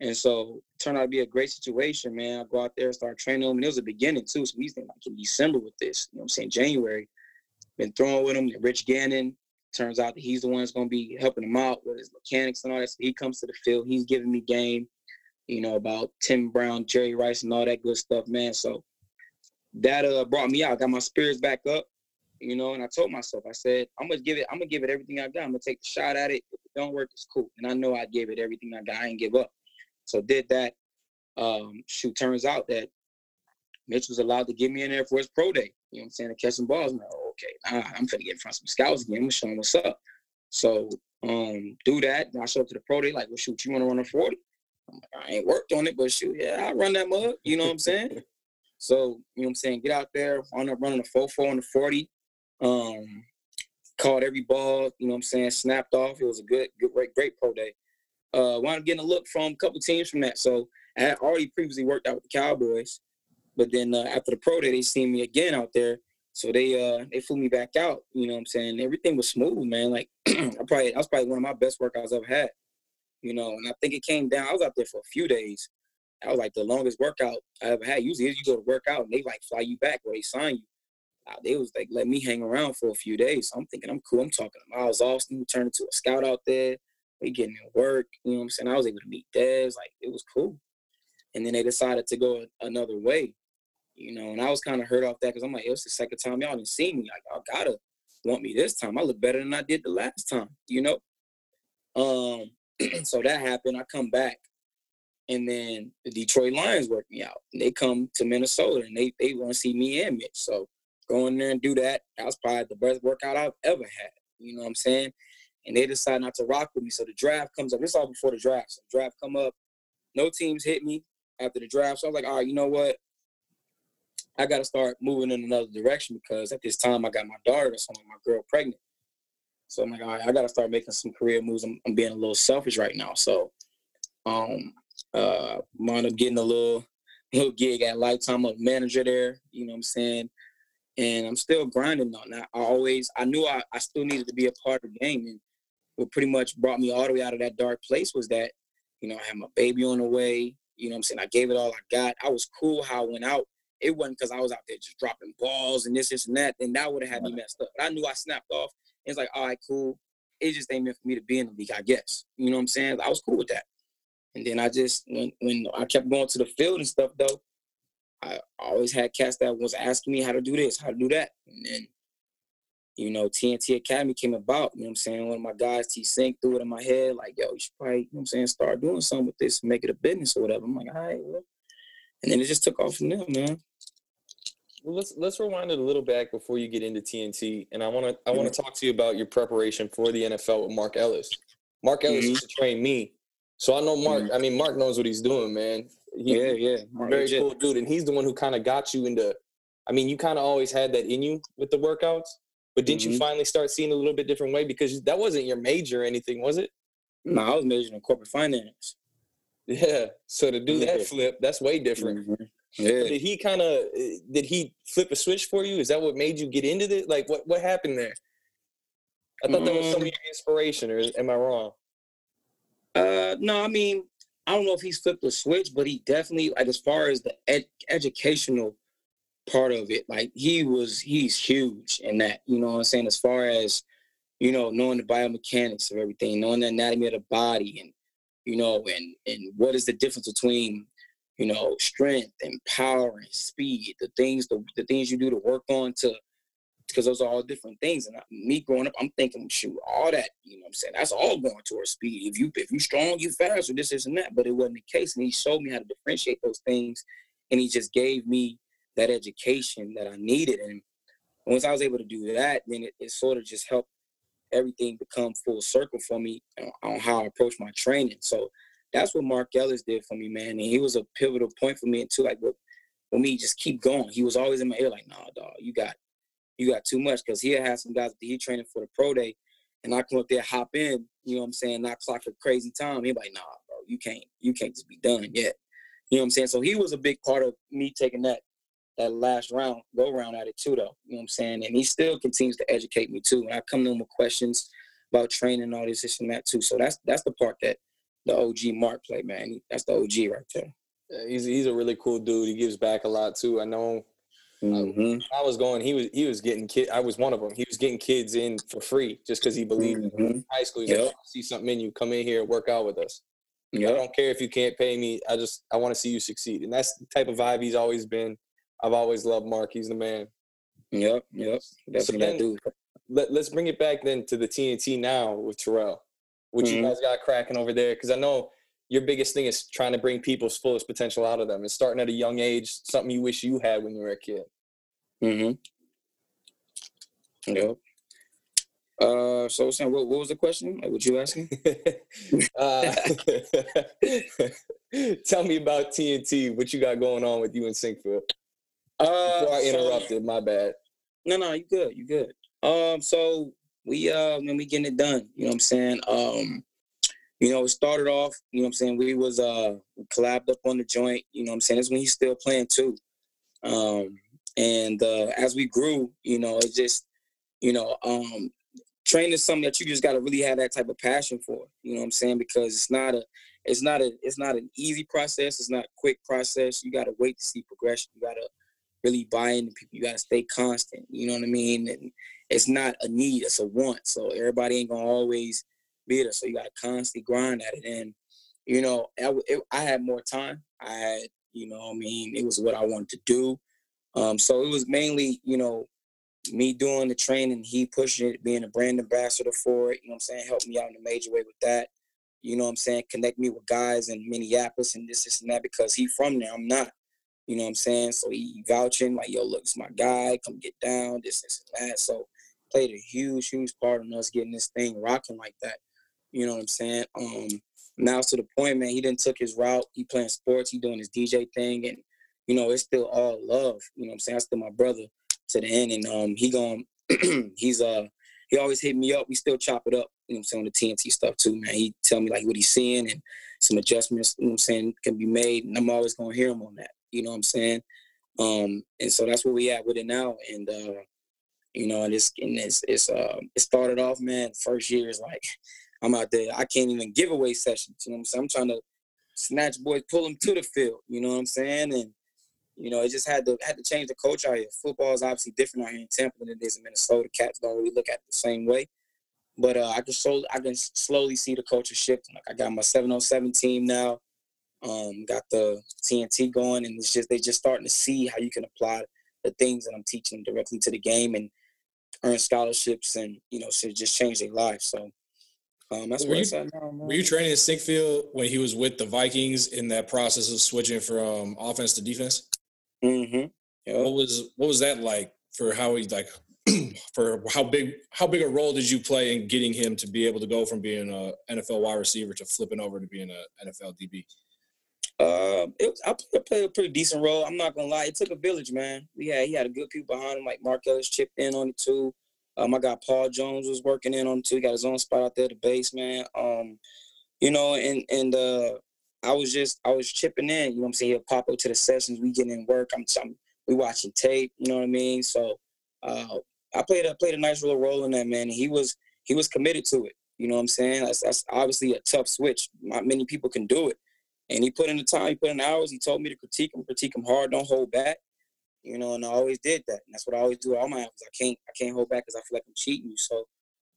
And so it turned out to be a great situation, man. I go out there, start training them. And it was a beginning too. So we think like in December with this, you know what I'm saying? January. Been throwing with him. Rich Gannon. Turns out that he's the one that's gonna be helping him out with his mechanics and all that. So he comes to the field, he's giving me game, you know, about Tim Brown, Jerry Rice, and all that good stuff, man. So that uh brought me out, got my spirits back up, you know, and I told myself, I said, I'm gonna give it, I'm gonna give it everything I got. I'm gonna take the shot at it. If it don't work, it's cool. And I know I gave it everything I got. I ain't give up. So did that. Um, shoot, turns out that Mitch was allowed to get me in there for his pro day. You know what I'm saying? To catch some balls. Oh, okay, nah, I'm gonna get in front of some scouts again. I'm gonna show them what's up. So um, do that. And I show up to the pro day, like, well, shoot, you wanna run a 40? I'm like, I ain't worked on it, but shoot, yeah, I run that mug. You know what I'm saying? so, you know what I'm saying? Get out there, end up running a 4 4 on the 40. Um, caught every ball, you know what I'm saying, snapped off. It was a good, good, great, great pro day uh, wound up getting a look from a couple teams from that. So I had already previously worked out with the Cowboys, but then uh, after the pro day, they seen me again out there. So they uh they flew me back out. You know what I'm saying? Everything was smooth, man. Like I probably I was probably one of my best workouts I've had. You know, and I think it came down. I was out there for a few days. That was like the longest workout I ever had. Usually you go to work out and they like fly you back or they sign you. Uh, they was like let me hang around for a few days. So I'm thinking I'm cool. I'm talking to Miles Austin, turned into a scout out there we getting in work, you know what I'm saying? I was able to meet Dez, like it was cool. And then they decided to go another way, you know, and I was kind of hurt off that because I'm like, it's the second time y'all didn't see me. Like, y'all gotta want me this time. I look better than I did the last time, you know? Um, so that happened. I come back and then the Detroit Lions work me out. And they come to Minnesota and they, they want to see me and Mitch. So go in there and do that. That was probably the best workout I've ever had. You know what I'm saying? and they decide not to rock with me. So the draft comes up. This all before the draft. So the draft come up. No teams hit me after the draft. So I was like, all right, you know what? I got to start moving in another direction because at this time I got my daughter, so my girl pregnant. So I'm like, all right, I got to start making some career moves. I'm, I'm, being a little selfish right now. So um, uh, wound up getting a little little gig at Lifetime, a manager there. You know what I'm saying? And I'm still grinding on that. I always, I knew I, I still needed to be a part of the game. And what pretty much brought me all the way out of that dark place was that, you know, I had my baby on the way. You know what I'm saying? I gave it all I got. I was cool how I went out. It wasn't because I was out there just dropping balls and this, this, and that. Then that would have had me messed up. But I knew I snapped off. It's like, all right, cool. It just ain't meant for me to be in the league, I guess. You know what I'm saying? I was cool with that. And then I just, when, when I kept going to the field and stuff, though, I always had cats that was asking me how to do this, how to do that. And then, you know, TNT Academy came about, you know what I'm saying? One of my guys, T Sync, threw it in my head, like, yo, you should probably, you know what I'm saying, start doing something with this, make it a business or whatever. I'm like, all right, well. And then it just took off from there, man. Well, let's let's rewind it a little back before you get into TNT, and I want to I want to talk to you about your preparation for the NFL with Mark Ellis. Mark Ellis mm-hmm. used to train me, so I know Mark. Mm-hmm. I mean, Mark knows what he's doing, man. He, yeah, yeah, Mark very legit. cool dude, and he's the one who kind of got you into. I mean, you kind of always had that in you with the workouts, but didn't mm-hmm. you finally start seeing a little bit different way because that wasn't your major or anything, was it? No, I was majoring in corporate finance. Yeah, so to do that flip, that's way different. Mm-hmm. Yeah. Did he kind of did he flip a switch for you? Is that what made you get into this? Like what what happened there? I thought that was some of mm. your inspiration, or am I wrong? Uh, no, I mean, I don't know if he's flipped a switch, but he definitely like as far as the ed- educational part of it, like he was he's huge in that, you know what I'm saying, as far as you know, knowing the biomechanics of everything, knowing the anatomy of the body and you know, and and what is the difference between you know, strength and power and speed, the things, the, the things you do to work on to, because those are all different things. And I, me growing up, I'm thinking, shoot, all that, you know I'm saying? That's all going towards speed. If you, if you strong, you fast, or this, this, and that. But it wasn't the case. And he showed me how to differentiate those things. And he just gave me that education that I needed. And once I was able to do that, then it, it sort of just helped everything become full circle for me on how I approach my training. So that's what Mark Ellis did for me, man. And he was a pivotal point for me into like what for me just keep going. He was always in my ear like, nah, dog, you got you got too much. Cause he had some guys that he training for the pro day. And I come up there, hop in, you know what I'm saying, not clock a crazy time. He like, nah, bro, you can't, you can't just be done yet. You know what I'm saying? So he was a big part of me taking that that last round, go round at it too, though. You know what I'm saying? And he still continues to educate me too. And I come to him with questions about training, all this, this and that too. So that's that's the part that the OG Mark played, man. That's the OG right there. Yeah, he's he's a really cool dude. He gives back a lot too. I know. Mm-hmm. I, I was going. He was he was getting kid. I was one of them. He was getting kids in for free just because he believed mm-hmm. in high school. He's yep. like, see something in you. Come in here, work out with us. Yep. I don't care if you can't pay me. I just I want to see you succeed, and that's the type of vibe he's always been. I've always loved Mark. He's the man. Yep, yep. That's so then, dude. Let, let's bring it back then to the TNT now with Terrell what mm-hmm. you guys got cracking over there? Because I know your biggest thing is trying to bring people's fullest potential out of them and starting at a young age, something you wish you had when you were a kid. Mm-hmm. Yep. Uh, so Sam, what, what was the question? Like, what you asking? uh, tell me about TNT. What you got going on with you in Sinkfield? Uh, Before I interrupted, so, my bad. No, no, you good. You good. Um, so we uh when we getting it done. You know what I'm saying? Um, you know, it started off, you know what I'm saying, we was uh we collabed up on the joint, you know what I'm saying? That's when he's still playing too. Um and uh as we grew, you know, it just, you know, um training is something that you just gotta really have that type of passion for, you know what I'm saying? Because it's not a it's not a it's not an easy process, it's not a quick process. You gotta wait to see progression. You gotta really buy into people. You gotta stay constant. You know what I mean? And it's not a need, it's a want. So everybody ain't gonna always be there. So you gotta constantly grind at it. And you know, I, it, I had more time. I had, you know, I mean, it was what I wanted to do. Um, so it was mainly, you know, me doing the training, he pushing it, being a brand ambassador for it. You know what I'm saying? Help me out in a major way with that. You know what I'm saying? Connect me with guys in Minneapolis and this, this, and that because he from there. I'm not. You know what I'm saying? So he vouching like, yo, look, it's my guy. Come get down. This, this, and that. So played a huge, huge part in us getting this thing rocking like that. You know what I'm saying? Um, now to the point, man, he didn't took his route. He playing sports, he doing his DJ thing, and you know, it's still all love. You know what I'm saying? I still my brother to the end, and um, he going he's uh he always hit me up. We still chop it up. You know what I'm saying? On the TNT stuff too, man. He tell me like what he's seeing and some adjustments. You know what I'm saying can be made, and I'm always gonna hear him on that. You know what I'm saying? Um, and so that's where we at with it now, and uh, you know, and it's and it's it's uh it started off, man. First year is like I'm out there. I can't even give away sessions. You know what I'm saying? I'm trying to snatch boys, pull them to the field. You know what I'm saying? And you know, it just had to had to change the coach out here. Football is obviously different out here in Tampa than it is in Minnesota. Cats don't really look at it the same way. But uh, I can slowly, I can slowly see the culture shifting. Like I got my 707 team now. Um, got the TNT going, and it's just they just starting to see how you can apply the things that I'm teaching directly to the game and earn scholarships and you know so just change their lives. So um, that's were where you, now. Were you training in Sinkfield when he was with the Vikings in that process of switching from offense to defense? Mm-hmm. Yep. What was what was that like for how he like for how big how big a role did you play in getting him to be able to go from being a NFL wide receiver to flipping over to being a NFL DB? Uh, it, I played a pretty decent role. I'm not gonna lie. It took a village, man. We had he had a good people behind him, like Mark Ellis chipped in on it too. Um, I got Paul Jones was working in on it too. He got his own spot out there, the base, man. Um, you know, and and uh, I was just I was chipping in. You know, what I'm saying he'll pop up to the sessions. We getting in work. I'm, I'm we watching tape. You know what I mean? So, uh, I played I played a nice little role in that, man. He was he was committed to it. You know what I'm saying? That's, that's obviously a tough switch. Not many people can do it. And he put in the time, he put in the hours. He told me to critique him, critique him hard, don't hold back. You know, and I always did that. And that's what I always do all my hours. I can't, I can't hold back because I feel like I'm cheating you. So,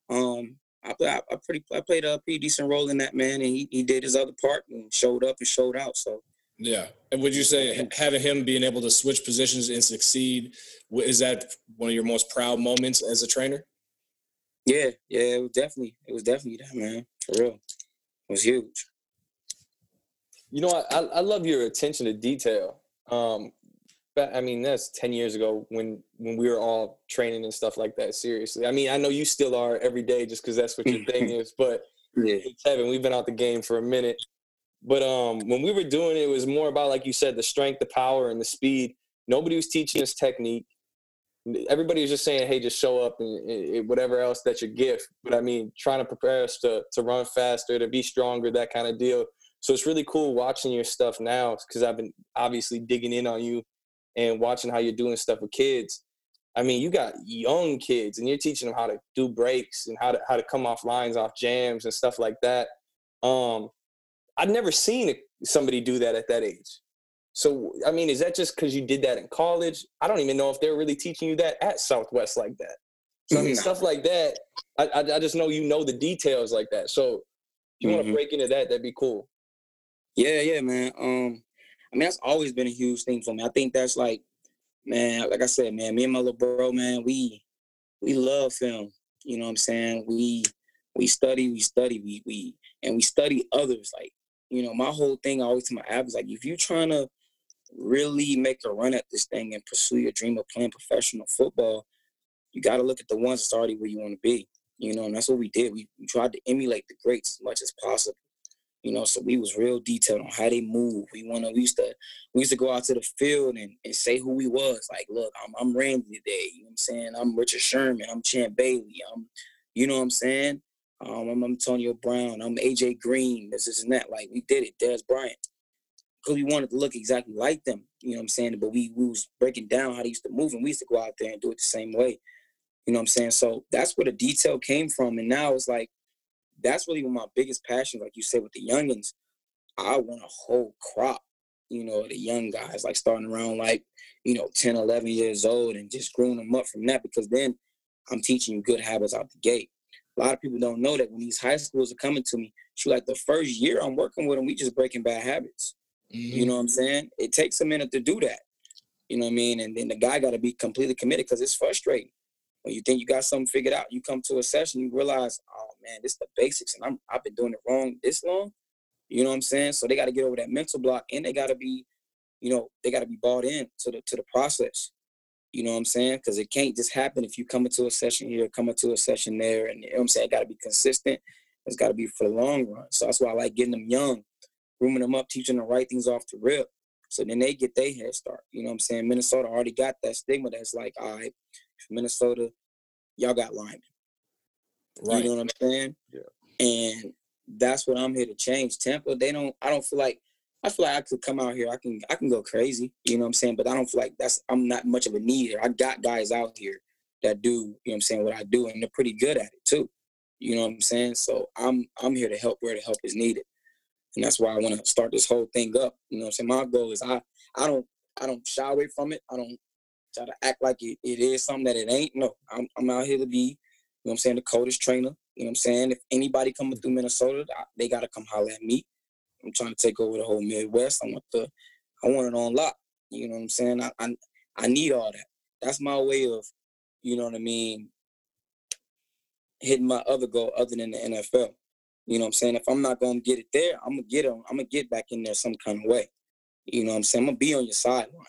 um, I, I, I pretty, I played a pretty decent role in that man, and he, he did his other part and showed up and showed out. So, yeah. And would you say having him being able to switch positions and succeed is that one of your most proud moments as a trainer? Yeah, yeah, it was definitely, it was definitely that man for real. It was huge. You know, I, I love your attention to detail. Um, but I mean, that's ten years ago when when we were all training and stuff like that. Seriously, I mean, I know you still are every day just because that's what your thing is. But yeah. Kevin, we've been out the game for a minute. But um, when we were doing it, it was more about like you said, the strength, the power, and the speed. Nobody was teaching us technique. Everybody was just saying, "Hey, just show up and, and whatever else that's your gift." But I mean, trying to prepare us to to run faster, to be stronger, that kind of deal. So it's really cool watching your stuff now because I've been obviously digging in on you and watching how you're doing stuff with kids. I mean, you got young kids and you're teaching them how to do breaks and how to how to come off lines, off jams and stuff like that. Um, I'd never seen somebody do that at that age. So, I mean, is that just because you did that in college? I don't even know if they're really teaching you that at Southwest like that. So, I mean, stuff like that, I, I, I, just know you know the details like that. So, if you mm-hmm. want to break into that, that'd be cool. Yeah, yeah, man. Um, I mean, that's always been a huge thing for me. I think that's like, man, like I said, man, me and my little bro, man, we we love film. You know what I'm saying? We we study, we study, we we and we study others. Like, you know, my whole thing I always tell my athletes, like, if you're trying to really make a run at this thing and pursue your dream of playing professional football, you got to look at the ones that's already where you want to be. You know, and that's what we did. We tried to emulate the greats as much as possible. You know, so we was real detailed on how they move. We wanna we used to we used to go out to the field and, and say who we was. Like, look, I'm I'm Randy today. You know what I'm saying? I'm Richard Sherman. I'm Champ Bailey. I'm you know what I'm saying? Um, I'm Antonio Brown. I'm AJ Green. This, is that. Like we did it. Dez Bryant. Because we wanted to look exactly like them. You know what I'm saying? But we, we was breaking down how they used to move, and we used to go out there and do it the same way. You know what I'm saying? So that's where the detail came from. And now it's like that's really my biggest passion, like you said, with the youngins. I want a whole crop, you know, the young guys, like starting around like, you know, 10, 11 years old and just growing them up from that because then I'm teaching you good habits out the gate. A lot of people don't know that when these high schools are coming to me, shoot, like the first year I'm working with them, we just breaking bad habits. Mm-hmm. You know what I'm saying? It takes a minute to do that. You know what I mean? And then the guy got to be completely committed because it's frustrating. When you think you got something figured out, you come to a session, you realize, oh man, this is the basics, and I'm I've been doing it wrong this long. You know what I'm saying? So they got to get over that mental block, and they got to be, you know, they got to be bought in to the to the process. You know what I'm saying? Because it can't just happen if you come into a session here, come into a session there, and you know what I'm saying. Got to be consistent. It's got to be for the long run. So that's why I like getting them young, grooming them up, teaching them the right things off the rip. So then they get their head start. You know what I'm saying? Minnesota already got that stigma that's like, all right, Minnesota, y'all got linemen. Right. You know what I'm saying? Yeah. And that's what I'm here to change. Tampa, they don't. I don't feel like. I feel like I could come out here. I can. I can go crazy. You know what I'm saying? But I don't feel like that's. I'm not much of a need here. I got guys out here that do. You know what I'm saying? What I do, and they're pretty good at it too. You know what I'm saying? So I'm. I'm here to help where the help is needed, and that's why I want to start this whole thing up. You know what I'm saying? My goal is I. I don't. I don't shy away from it. I don't try to act like it, it is something that it ain't. No, I'm, I'm out here to be, know what I'm saying, the coldest trainer. You know what I'm saying? If anybody coming mm. through Minnesota, they got to come holler at me. I'm trying to take over the whole Midwest. I want the, I want it on lock. You know what I'm saying? I, I, I need all that. That's my way of, you know what I mean, hitting my other goal other than the NFL. You know what I'm saying? If I'm not gonna get it there, I'm gonna get them. I'm gonna get back in there some kind of way. You know what I'm saying? I'm gonna be on your sideline.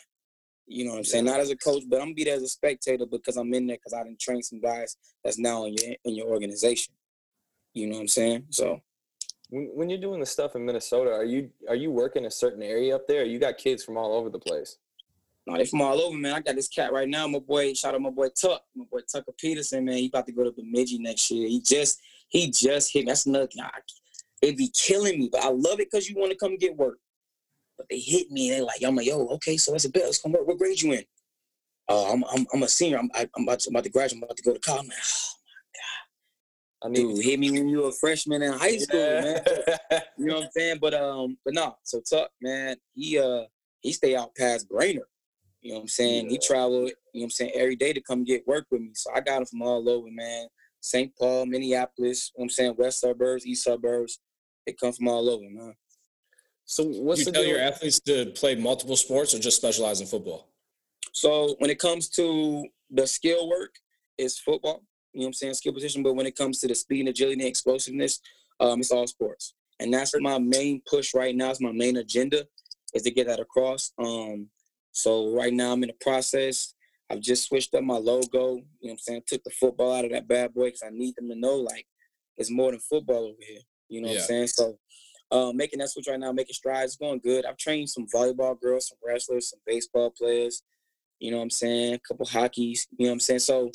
You know what I'm saying? Not as a coach, but I'm gonna be there as a spectator because I'm in there because I didn't train some guys that's now in your in your organization. You know what I'm saying? So when, when you're doing the stuff in Minnesota, are you are you working a certain area up there? you got kids from all over the place? No, they from all over, man. I got this cat right now. My boy, shout out my boy Tuck, my boy Tucker Peterson, man. He about to go to Bemidji next year. He just he just hit. That's another thing. It be killing me, but I love it because you want to come get work. But they hit me. And they like, I'm like, yo, okay, so that's a bit. Let's come work. What grade you in? Uh, I'm, I'm, I'm a senior. I'm, I'm about to, I'm about to graduate. I'm about to go to college. Man, oh my god. I mean, Dude, hit me when you were a freshman in high school, yeah. man. you know what I'm saying? But um, but no. So Tuck, man, he uh he stay out past Brainerd. You know what I'm saying? Yeah. He traveled, you know what I'm saying, every day to come get work with me. So I got him from all over, man. St. Paul, Minneapolis, you know what I'm saying, west suburbs, east suburbs. They come from all over, man. So what's you the tell deal? your athletes to play multiple sports or just specialize in football? So when it comes to the skill work, it's football. You know what I'm saying? Skill position. But when it comes to the speed and agility and explosiveness, um, it's all sports. And that's my main push right now. It's my main agenda is to get that across. Um, so right now I'm in the process. I've just switched up my logo. You know what I'm saying? Took the football out of that bad boy because I need them to know like it's more than football over here. You know yeah. what I'm saying? So uh, making that switch right now, making strides, going good. I've trained some volleyball girls, some wrestlers, some baseball players. You know what I'm saying? A couple hockeys. You know what I'm saying? So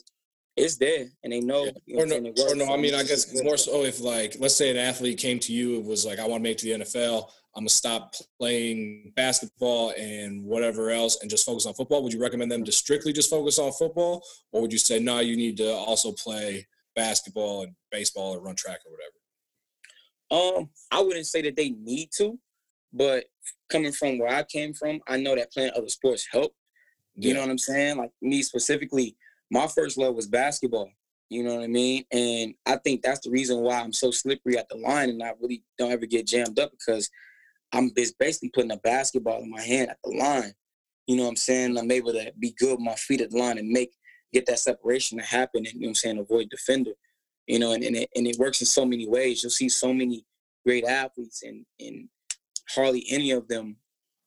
it's there, and they know. You know or, no, or no, I mean, I guess more so if like, let's say an athlete came to you and was like, "I want to make to the NFL. I'm gonna stop playing basketball and whatever else and just focus on football. Would you recommend them to strictly just focus on football, or would you say no, you need to also play basketball and baseball or run track or whatever? Um, I wouldn't say that they need to, but coming from where I came from, I know that playing other sports help. You yeah. know what I'm saying? Like me specifically, my first love was basketball. You know what I mean? And I think that's the reason why I'm so slippery at the line and I really don't ever get jammed up because I'm basically putting a basketball in my hand at the line. You know what I'm saying? I'm able to be good with my feet at the line and make get that separation to happen and you know what I'm saying, avoid defender. You know, and, and it and it works in so many ways. You'll see so many great athletes and and hardly any of them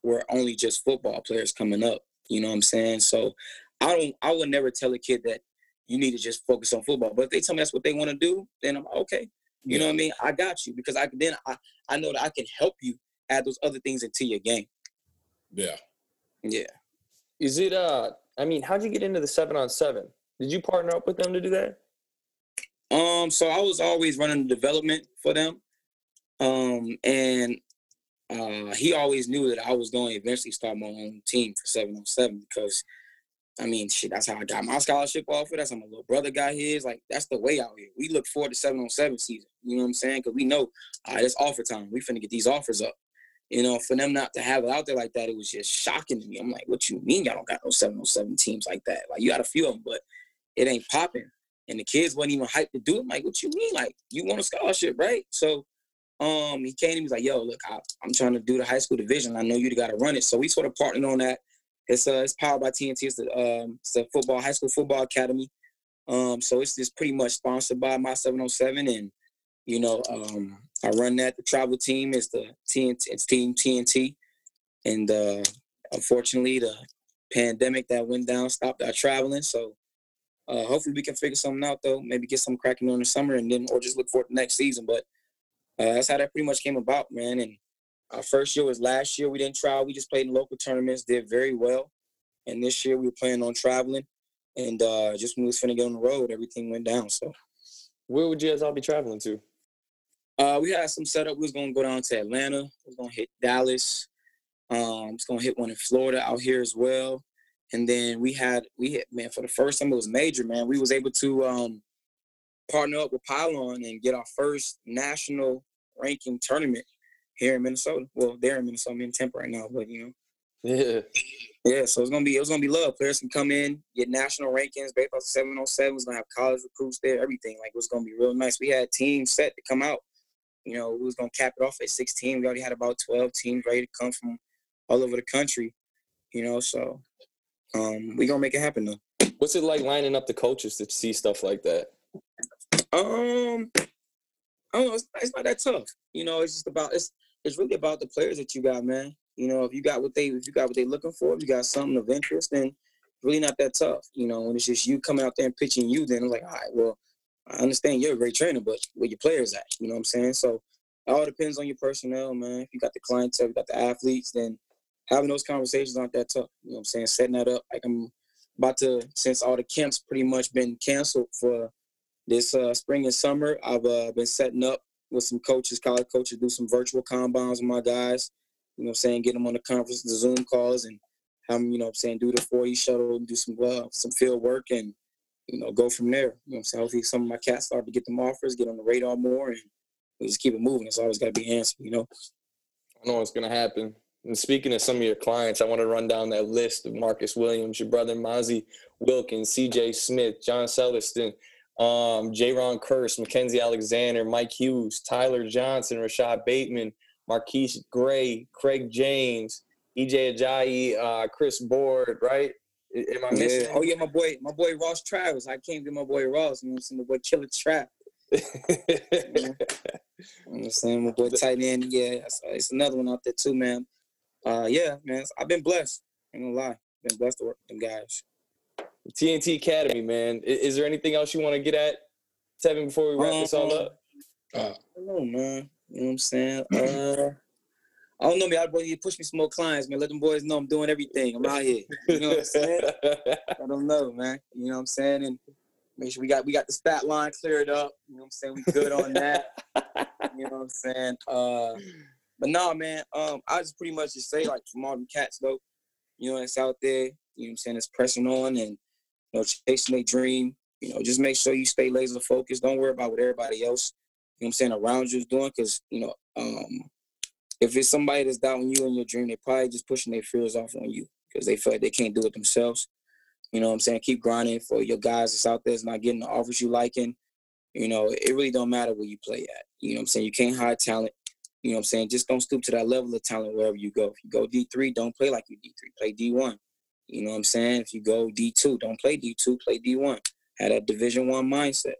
were only just football players coming up. You know what I'm saying? So I don't I would never tell a kid that you need to just focus on football. But if they tell me that's what they want to do, then I'm okay. You yeah. know what I mean? I got you because I then I, I know that I can help you add those other things into your game. Yeah. Yeah. Is it uh I mean, how'd you get into the seven on seven? Did you partner up with them to do that? Um, so I was always running the development for them. Um, and uh, he always knew that I was going to eventually start my own team for seven on seven because I mean, shit, that's how I got my scholarship offer. That's how my little brother got his. Like, that's the way out here. We look forward to seven on seven season. You know what I'm saying? Because we know, all right, it's offer time. We finna get these offers up. You know, for them not to have it out there like that, it was just shocking to me. I'm like, what you mean y'all don't got no 707 teams like that? Like, you got a few of them, but it ain't popping. And the kids wasn't even hyped to do it. I'm like, what you mean? Like, you want a scholarship, right? So um, he came to me, was like, yo, look, I, am trying to do the high school division. I know you got to run it. So we sort of partnered on that. It's uh, it's powered by TNT. It's the um, it's the football high school football academy. Um, so it's just pretty much sponsored by my 707, and you know, um, I run that. The travel team is the TNT. It's Team TNT, and uh, unfortunately, the pandemic that went down stopped our traveling. So uh, hopefully, we can figure something out though. Maybe get some cracking on the summer, and then or just look forward to next season. But uh, that's how that pretty much came about, man. And our first year was last year. We didn't travel. We just played in local tournaments, did very well. And this year we were planning on traveling. And uh, just when we was finna get on the road, everything went down. So where would you guys all be traveling to? Uh, we had some setup. We was gonna go down to Atlanta. We was gonna hit Dallas. Um, was gonna hit one in Florida out here as well. And then we had we hit man for the first time it was major man. We was able to um, partner up with Pylon and get our first national ranking tournament here in Minnesota. Well, they're in Minnesota, I'm in Tampa right now, but you know. Yeah. Yeah, so it's gonna be it was gonna be love. Players can come in, get national rankings, based off seven on seven. It's gonna have college recruits there, everything. Like it was gonna be real nice. We had teams set to come out You know, we was gonna cap it off at 16. We already had about 12 teams ready to come from all over the country. You know, so um, we gonna make it happen though. What's it like lining up the coaches to see stuff like that? Um, I don't know. It's, it's not that tough. You know, it's just about it's it's really about the players that you got, man. You know, if you got what they if you got what they looking for, if you got something of interest, then really not that tough. You know, when it's just you coming out there and pitching you, then it's like, all right, well, I understand you're a great trainer, but where your players at? You know what I'm saying? So it all depends on your personnel, man. If you got the clientele, you got the athletes, then having those conversations aren't that tough. You know what I'm saying? Setting that up. Like I'm about to, since all the camps pretty much been canceled for this uh, spring and summer, I've uh, been setting up with some coaches, college coaches, do some virtual combines with my guys. You know what I'm saying? Get them on the conference, the Zoom calls, and have them, you know what I'm saying, do the 40 shuttle, and do some uh, some field work, and you know, go from there. You know what I'm saying? Hopefully some of my cats start to get them offers, get on the radar more, and we just keep it moving. It's always got to be answered, you know? I know what's going to happen. And speaking of some of your clients, I want to run down that list of Marcus Williams, your brother Mazzi Wilkins, C.J. Smith, John Celestin, um, Ron Kearse, Mackenzie Alexander, Mike Hughes, Tyler Johnson, Rashod Bateman, Marquise Gray, Craig James, EJ Ajayi, uh, Chris Board, right? Am I missing? Yeah. Oh yeah, my boy, my boy Ross Travis. I came to my boy Ross. You know, what I'm saying? my boy Killer Trap. you know? I'm saying my boy tight end. Yeah, it's another one out there too, man. Uh, yeah, man. I've been blessed. I'm gonna lie, been blessed to work with them guys. TNT Academy, man. Is, is, there anything else you want to get at, Tevin, before we wrap um, this all up? Uh, I man. You know what I'm saying? Uh, I don't know, man. I you push me some more clients, man. Let them boys know I'm doing everything. I'm out here. You know what I'm saying? I don't know, man. You know what I'm saying? And make sure we got we got the stat line cleared up. You know what I'm saying? We good on that. you know what I'm saying? Uh, but no, man. Um, I just pretty much just say like from all the cats though, you know, it's out there. You know what I'm saying? It's pressing on and you know chasing their dream. You know, just make sure you stay laser focused. Don't worry about what everybody else, you know I'm saying, around you is doing, because you know, um, if it's somebody that's doubting you in your dream, they're probably just pushing their fears off on you because they feel like they can't do it themselves. You know what I'm saying? Keep grinding for your guys that's out there that's not getting the offers you liking. You know, it really don't matter where you play at. You know what I'm saying? You can't hide talent. You know what I'm saying? Just don't stoop to that level of talent wherever you go. If you go D3, don't play like you D3. Play D1. You know what I'm saying? If you go D2, don't play D2, play D1. Have that division one mindset.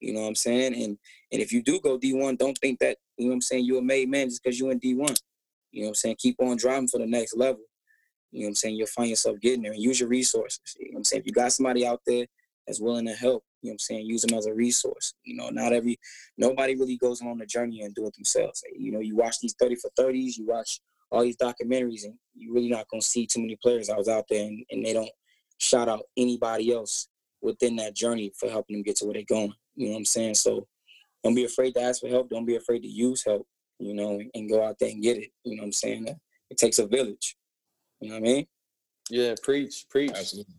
You know what I'm saying? And and if you do go D1, don't think that, you know what I'm saying, you're a made man just because you're in D1. You know what I'm saying? Keep on driving for the next level. You know what I'm saying? You'll find yourself getting there and use your resources. You know what I'm saying? If you got somebody out there that's willing to help, you know what I'm saying, use them as a resource. You know, not every nobody really goes on the journey and do it themselves. You know, you watch these 30 for 30s, you watch all these documentaries, and you're really not gonna see too many players I was out there and, and they don't shout out anybody else within that journey for helping them get to where they're going. You know what I'm saying? So don't be afraid to ask for help. Don't be afraid to use help, you know, and go out there and get it. You know what I'm saying? It takes a village. You know what I mean? Yeah, preach, preach. Absolutely.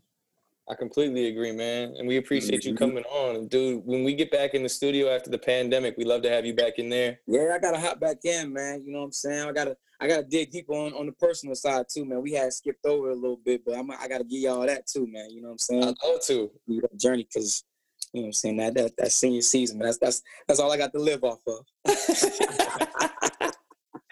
I completely agree, man. And we appreciate mm-hmm. you coming on. Dude, when we get back in the studio after the pandemic, we love to have you back in there. Yeah, I gotta hop back in, man. You know what I'm saying? I gotta I gotta dig deep on, on the personal side too, man. We had skipped over a little bit, but I'm, I gotta give y'all that too, man. You know what I'm saying? I love to. That journey, because you know what I'm saying? That that, that senior season, that's that's that's all I got to live off of.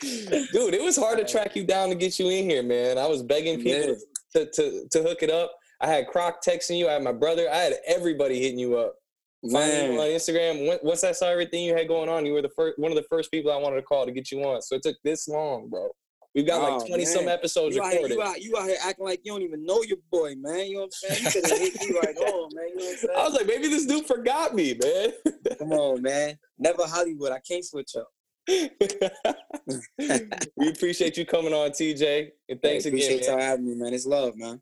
Dude, it was hard to track you down to get you in here, man. I was begging people yeah. to, to to hook it up. I had Croc texting you. I had my brother. I had everybody hitting you up. Man. you on Instagram. Once I saw everything you had going on, you were the first one of the first people I wanted to call to get you on. So it took this long, bro. We've got oh, like 20 man. some episodes you recorded. Out, you, out, you out here acting like you don't even know your boy, man. You know what I'm saying? You could have hit me right on, man. You know what I'm saying? I was like, maybe this dude forgot me, man. Come on, man. Never Hollywood. I can't switch up. we appreciate you coming on, TJ. And thanks hey, again. Appreciate y'all having me, man. It's love, man.